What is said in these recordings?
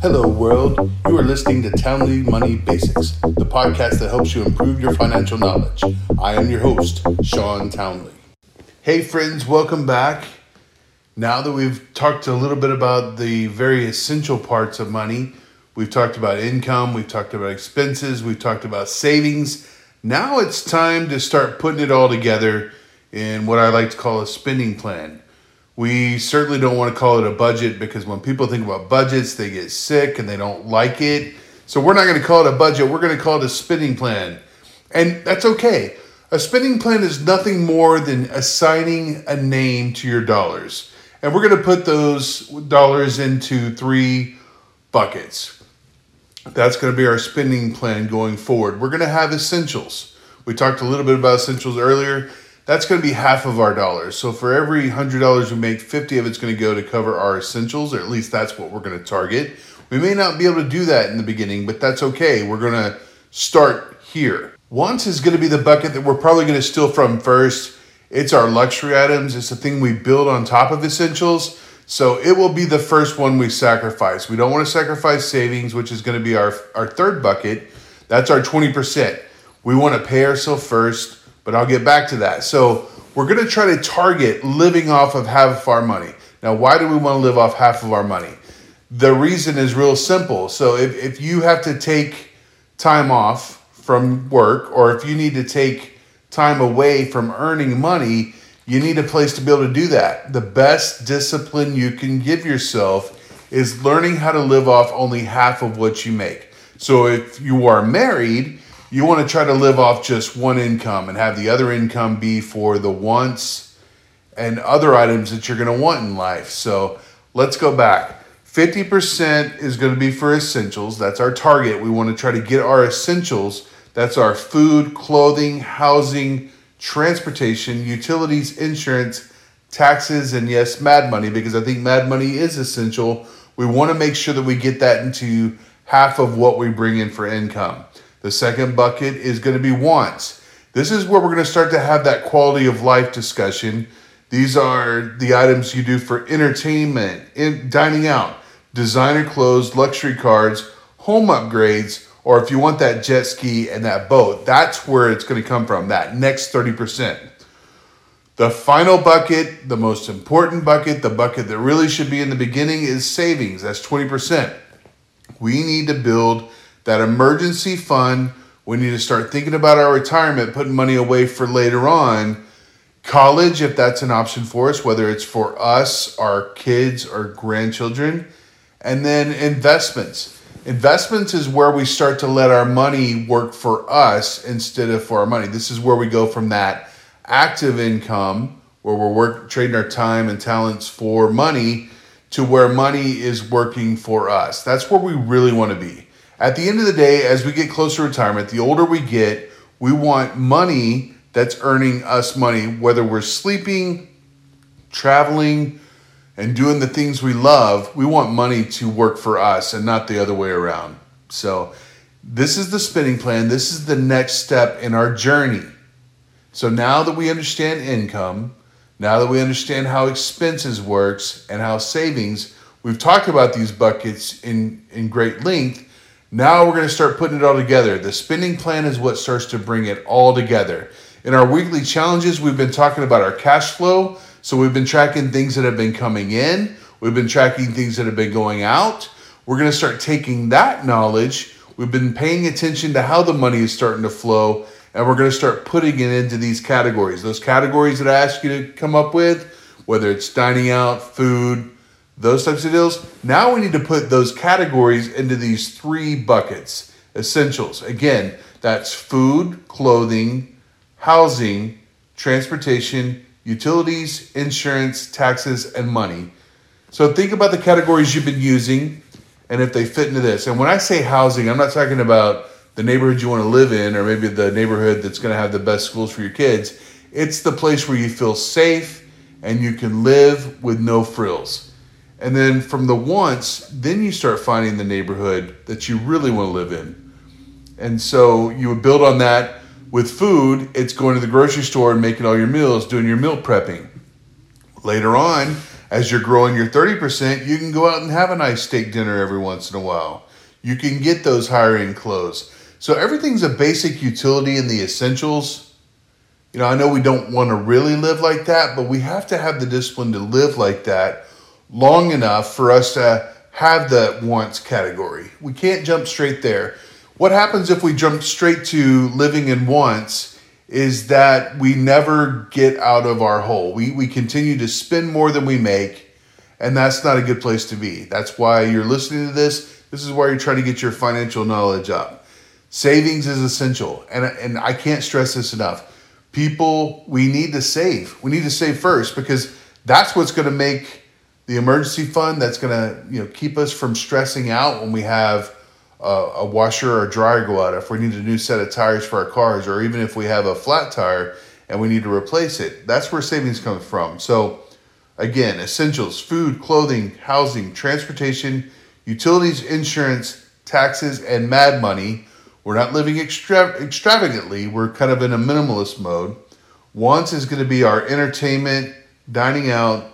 Hello, world. You are listening to Townley Money Basics, the podcast that helps you improve your financial knowledge. I am your host, Sean Townley. Hey, friends, welcome back. Now that we've talked a little bit about the very essential parts of money, we've talked about income, we've talked about expenses, we've talked about savings. Now it's time to start putting it all together in what I like to call a spending plan. We certainly don't want to call it a budget because when people think about budgets, they get sick and they don't like it. So we're not going to call it a budget, we're going to call it a spending plan. And that's okay. A spending plan is nothing more than assigning a name to your dollars. And we're going to put those dollars into three buckets. That's going to be our spending plan going forward. We're going to have essentials. We talked a little bit about essentials earlier that's going to be half of our dollars. So for every hundred dollars we make, fifty of it's going to go to cover our essentials, or at least that's what we're going to target. We may not be able to do that in the beginning, but that's okay. We're going to start here. Wants is going to be the bucket that we're probably going to steal from first. It's our luxury items. It's the thing we build on top of essentials. So it will be the first one we sacrifice. We don't want to sacrifice savings, which is going to be our, our third bucket. That's our 20%. We want to pay ourselves first but I'll get back to that. So we're going to try to target living off of half of our money. Now, why do we want to live off half of our money? The reason is real simple. So if, if you have to take time off from work or if you need to take time away from earning money, you need a place to be able to do that. The best discipline you can give yourself is learning how to live off only half of what you make. So if you are married, you want to try to live off just one income and have the other income be for the wants and other items that you're going to want in life. So let's go back. 50% is going to be for essentials. That's our target. We want to try to get our essentials. That's our food, clothing, housing, transportation, utilities, insurance, taxes, and yes, mad money, because I think mad money is essential. We want to make sure that we get that into half of what we bring in for income. The second bucket is going to be wants. This is where we're going to start to have that quality of life discussion. These are the items you do for entertainment, in, dining out, designer clothes, luxury cars, home upgrades, or if you want that jet ski and that boat, that's where it's going to come from, that next 30%. The final bucket, the most important bucket, the bucket that really should be in the beginning is savings. That's 20%. We need to build that emergency fund, we need to start thinking about our retirement, putting money away for later on. College, if that's an option for us, whether it's for us, our kids, or grandchildren. And then investments. Investments is where we start to let our money work for us instead of for our money. This is where we go from that active income, where we're work, trading our time and talents for money, to where money is working for us. That's where we really want to be. At the end of the day, as we get closer to retirement, the older we get, we want money that's earning us money, whether we're sleeping, traveling, and doing the things we love. We want money to work for us and not the other way around. So, this is the spending plan. This is the next step in our journey. So, now that we understand income, now that we understand how expenses works and how savings, we've talked about these buckets in, in great length now we're going to start putting it all together. The spending plan is what starts to bring it all together. In our weekly challenges, we've been talking about our cash flow. So we've been tracking things that have been coming in, we've been tracking things that have been going out. We're going to start taking that knowledge. We've been paying attention to how the money is starting to flow, and we're going to start putting it into these categories. Those categories that I asked you to come up with, whether it's dining out, food, those types of deals. Now we need to put those categories into these three buckets essentials. Again, that's food, clothing, housing, transportation, utilities, insurance, taxes, and money. So think about the categories you've been using and if they fit into this. And when I say housing, I'm not talking about the neighborhood you want to live in or maybe the neighborhood that's going to have the best schools for your kids. It's the place where you feel safe and you can live with no frills. And then from the wants, then you start finding the neighborhood that you really want to live in. And so you would build on that with food. It's going to the grocery store and making all your meals, doing your meal prepping. Later on, As you're growing your 30%, you can go out and have a nice steak dinner every once in a while. You can get those higher end clothes. So everything's a basic utility in the essentials. You know, I know we don't want to really live like that, but we have to have the discipline to live like that long enough for us to have the wants category. We can't jump straight there. What happens if we jump straight to living in wants is that we never get out of our hole. We, we continue to spend more than we make, and that's not a good place to be. That's why you're listening to this. This is why you're trying to get your financial knowledge up. Savings is essential, and, and I can't stress this enough. People, we need to save. We need to save first because that's what's going to make the emergency fund. That's going to you know keep us from stressing out when we have a washer or a dryer go out, if we need a new set of tires for our cars, or even if we have a flat tire and we need to replace it, that's where savings comes from. So, again, essentials food, clothing, housing, transportation, utilities, insurance, taxes, and mad money. We're not living extra- extravagantly, we're kind of in a minimalist mode. Wants is going to be our entertainment, dining out,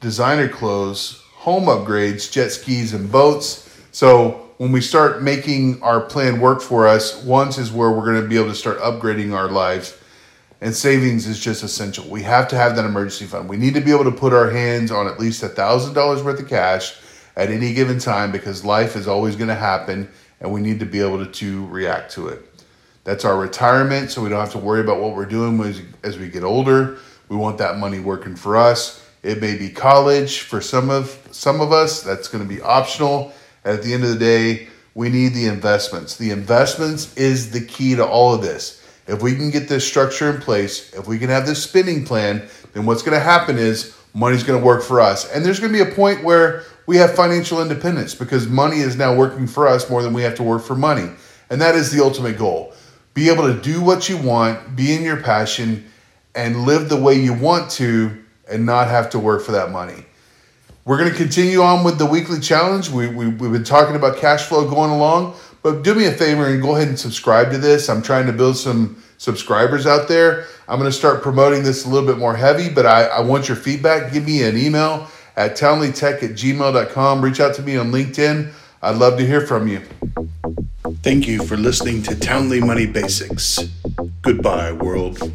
designer clothes, home upgrades, jet skis, and boats. So, when we start making our plan work for us, once is where we're going to be able to start upgrading our lives. And savings is just essential. We have to have that emergency fund. We need to be able to put our hands on at least a $1,000 worth of cash at any given time because life is always going to happen and we need to be able to, to react to it. That's our retirement, so we don't have to worry about what we're doing as, as we get older. We want that money working for us. It may be college for some of some of us. That's going to be optional. At the end of the day, we need the investments. The investments is the key to all of this. If we can get this structure in place, if we can have this spending plan, then what's going to happen is money's going to work for us. And there's going to be a point where we have financial independence because money is now working for us more than we have to work for money. And that is the ultimate goal. Be able to do what you want, be in your passion, and live the way you want to, and not have to work for that money. We're going to continue on with the weekly challenge. We, we, we've been talking about cash flow going along, but do me a favor and go ahead and subscribe to this. I'm trying to build some subscribers out there. I'm going to start promoting this a little bit more heavy, but I, I want your feedback. Give me an email at townleytech at gmail.com. Reach out to me on LinkedIn. I'd love to hear from you. Thank you for listening to Townley Money Basics. Goodbye, world.